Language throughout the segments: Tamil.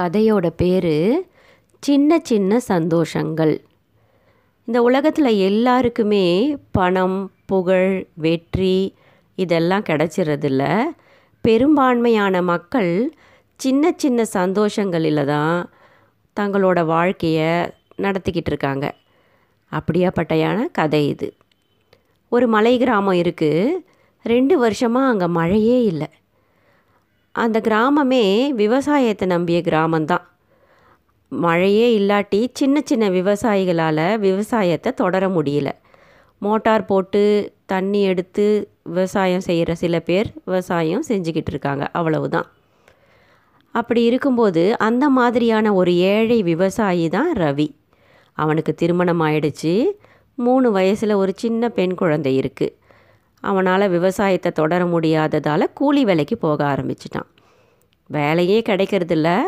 கதையோட பேர் சின்ன சின்ன சந்தோஷங்கள். இந்த உலகத்தில் எல்லாருக்குமே பணம் புகழ் வெற்றி இதெல்லாம் கிடச்சிறதில்ல. பெரும்பான்மையான மக்கள் சின்ன சின்ன சந்தோஷங்களில் தான் தங்களோட வாழ்க்கையை நடத்திக்கிட்டு இருக்காங்க. அப்படியாப்பட்டையான கதை இது. ஒரு மலை கிராமம் இருக்குது ரெண்டு வருஷமாக அங்கே மழையே இல்லை. அந்த கிராமமே விவசாயத்தை நம்பிய கிராமந்தான் மழையே இல்லாட்டி சின்ன சின்ன விவசாயிகளால் விவசாயத்தை தொடர முடியல. மோட்டார் போட்டு தண்ணி எடுத்து விவசாயம் செய்கிற சில பேர் விவசாயம் செஞ்சுக்கிட்டு இருக்காங்க அவ்வளவுதான். அப்படி இருக்கும்போது அந்த மாதிரியான ஒரு ஏழை விவசாயி தான் ரவி. அவனுக்கு திருமணம் ஆயிடுச்சு. மூணு வயசில் ஒரு சின்ன பெண் குழந்தை இருக்குது அவனால் விவசாயத்தை தொடர முடியாததால் கூலி வேலைக்கு போக ஆரம்பிச்சிட்டான். வேலையே கிடைக்கிறதில்ல.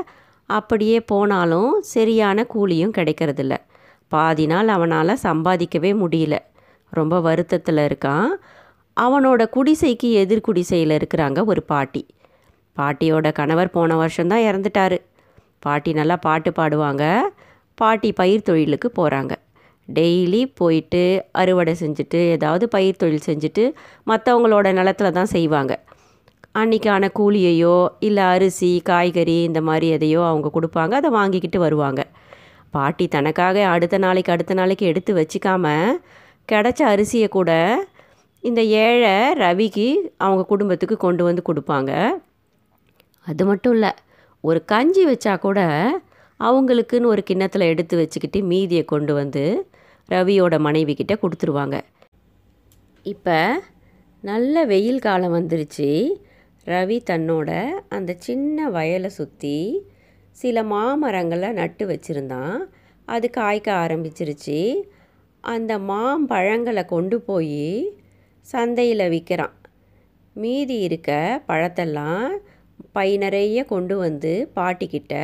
அப்படியே போனாலும் சரியான கூலியும் கிடைக்கிறதில்ல. பாதி நாள் அவனால் சம்பாதிக்கவே முடியல. ரொம்ப வருத்தத்தில் இருக்கான். அவனோட குடிசைக்கு எதிர் குடிசையில் இருக்கிறாங்க ஒரு பாட்டி. பாட்டியோட கணவர் போன வருஷம்தான் இறந்துட்டாரு. பாட்டி நல்லா பாட்டு பாடுவாங்க. பாட்டி பயிர் தொழிலுக்கு போகிறாங்க டெய்லி போயிட்டு அறுவடை செஞ்சுட்டு ஏதாவது பயிர் தொழில் செஞ்சுட்டு மற்றவங்களோட நிலத்துல தான் செய்வாங்க. அன்றைக்கான கூலியையோ இல்லை அரிசி காய்கறி இந்த மாதிரி எதையோ அவங்க கொடுப்பாங்க அதை வாங்கிக்கிட்டு வருவாங்க. பாட்டி தனக்காக அடுத்த நாளைக்கு அடுத்த நாளைக்கு எடுத்து வச்சுக்காம கிடச்ச அரிசியை கூட இந்த ஏழை ரவிக்கு அவங்க குடும்பத்துக்கு கொண்டு வந்து கொடுப்பாங்க. அது மட்டும் இல்லை ஒரு கஞ்சி வச்சா கூட அவங்களுக்குன்னு ஒரு கிண்ணத்தில் எடுத்து வச்சுக்கிட்டு மீதியை கொண்டு வந்து ரவியோட மனைவி கிட்ட கொடுத்துருவாங்க. இப்போ நல்ல வெயில் காலம் வந்துருச்சு. ரவி தன்னோட அந்த சின்ன வயலை சுற்றி சில மாமரங்களை நட்டு வச்சுருந்தான். அது காய்க்க ஆரம்பிச்சிருச்சு. அந்த மாம்பழங்களை கொண்டு போய் சந்தையில் விற்கிறான் மீதி இருக்க பழத்தெல்லாம் பை நிறைய கொண்டு வந்து பாட்டிக்கிட்ட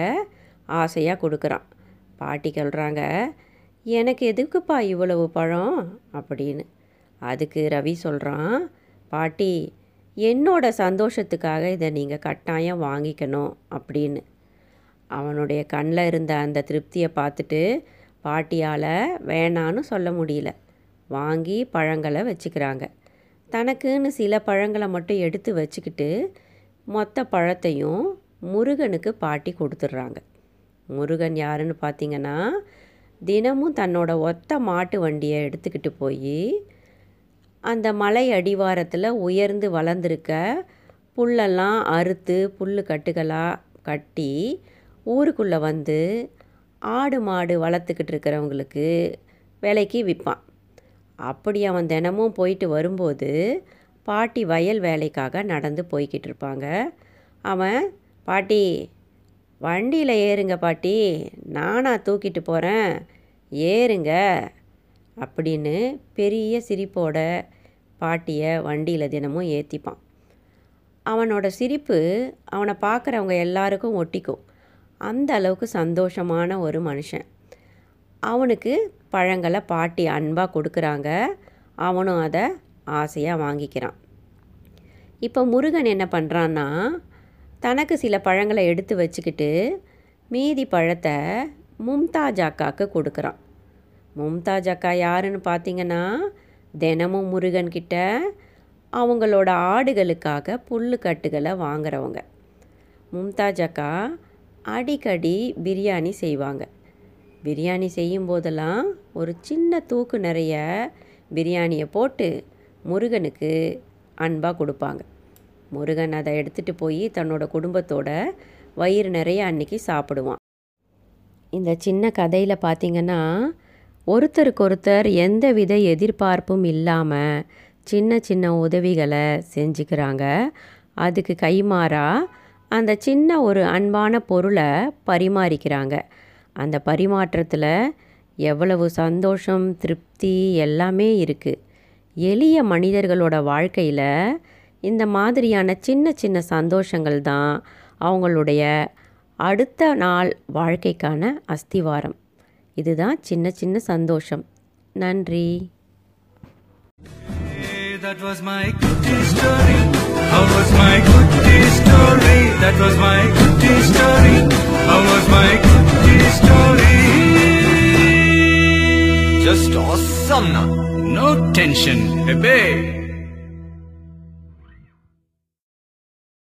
ஆசையாக கொடுக்குறான். பாட்டி சொல்கிறாங்க எனக்கு எதுக்குப்பா இவ்வளவு பழம்? அப்படின்னு. அதுக்கு ரவி சொல்கிறான் பாட்டி என்னோட சந்தோஷத்துக்காக இதை நீங்கள் கட்டாயம் வாங்கிக்கணும். அப்படின்னு. அவனுடைய கண்ணில் இருந்த அந்த திருப்தியை பார்த்துட்டு பாட்டியால் வேணான்னு சொல்ல முடியல. வாங்கி பழங்களை வச்சுக்கிறாங்க. தனக்குன்னு சில பழங்களை மட்டும் எடுத்து வச்சுக்கிட்டு மொத்த பழத்தையும் முருகனுக்கு பாட்டி கொடுத்துட்றாங்க. முருகன் யாருன்னு பார்த்தீங்கன்னா தினமும் தன்னோட ஒத்த மாட்டு வண்டியை எடுத்துக்கிட்டு போய் அந்த மலை அடிவாரத்தில் உயர்ந்து வளர்ந்துருக்க புல்லெல்லாம் அறுத்து புல் கட்டுகளாக கட்டி ஊருக்குள்ளே வந்து ஆடு மாடு வளர்த்துக்கிட்டு இருக்கிறவங்களுக்கு விலைக்கு விற்பான். அப்படி அவன் தினமும் போயிட்டு வரும்போது பாட்டி வயல் வேலைக்காக நடந்து போய்கிட்டு இருப்பாங்க. அவன் பாட்டி வண்டியில் ஏறுங்க பாட்டி. நானா தூக்கிட்டு போகிறேன் ஏறுங்க. அப்படின்னு பெரிய சிரிப்போட பாட்டியை வண்டியில் தினமும் ஏற்றிப்பான் அவனோட சிரிப்பு அவனை பார்க்குறவங்க எல்லாருக்கும் ஒட்டிக்கும். அந்த அளவுக்கு சந்தோஷமான ஒரு மனுஷன். அவனுக்கு பழங்களை பாட்டி அன்பாக கொடுக்குறாங்க. அவனும் அதை ஆசையாக வாங்கிக்கிறான். இப்போ முருகன் என்ன பண்ணுறான்னா தனக்கு சில பழங்களை எடுத்து வச்சுக்கிட்டு மீதி பழத்தை மும்தாஜ் அக்காவுக்கு கொடுக்குறான். மும்தாஜ் அக்கா யாருன்னு பார்த்தீங்கன்னா தினமும் முருகன்கிட்ட அவங்களோட ஆடுகளுக்காக புல்லுக்கட்டுகளை வாங்குறவங்க. மும்தாஜ் அக்கா அடிக்கடி பிரியாணி செய்வாங்க. பிரியாணி செய்யும் போதெல்லாம் ஒரு சின்ன தூக்கு நிறைய பிரியாணியை போட்டு முருகனுக்கு அன்பாக கொடுப்பாங்க. முருகன் அதை எடுத்துகிட்டு போய் தன்னோட குடும்பத்தோட வயிறு நிறைய அன்னைக்கு சாப்பிடுவான். இந்த சின்ன கதையில் பார்த்திங்கன்னா ஒருத்தருக்கு ஒருத்தர் எந்த வித எதிர்பார்ப்பும் இல்லாமல் சின்ன சின்ன உதவிகளை செஞ்சுக்கிறாங்க. அதுக்கு கைமாறா அந்த சின்ன ஒரு அன்பான பொருளை பரிமாறிக்கிறாங்க. அந்த பரிமாற்றத்தில் எவ்வளவு சந்தோஷம் திருப்தி எல்லாமே இருக்குது எளிய மனிதர்களோட வாழ்க்கையில் இந்த மாதிரியான சின்ன சின்ன சந்தோஷங்கள் தான் அவங்களுடைய அடுத்த நாள் வாழ்க்கைக்கான அஸ்திவாரம் இதுதான் சின்ன சின்ன சந்தோஷம் நன்றி That was my cutie story. How was my cutie story? That was my cutie story. How was my cutie story? Just awesome, no tension, baby.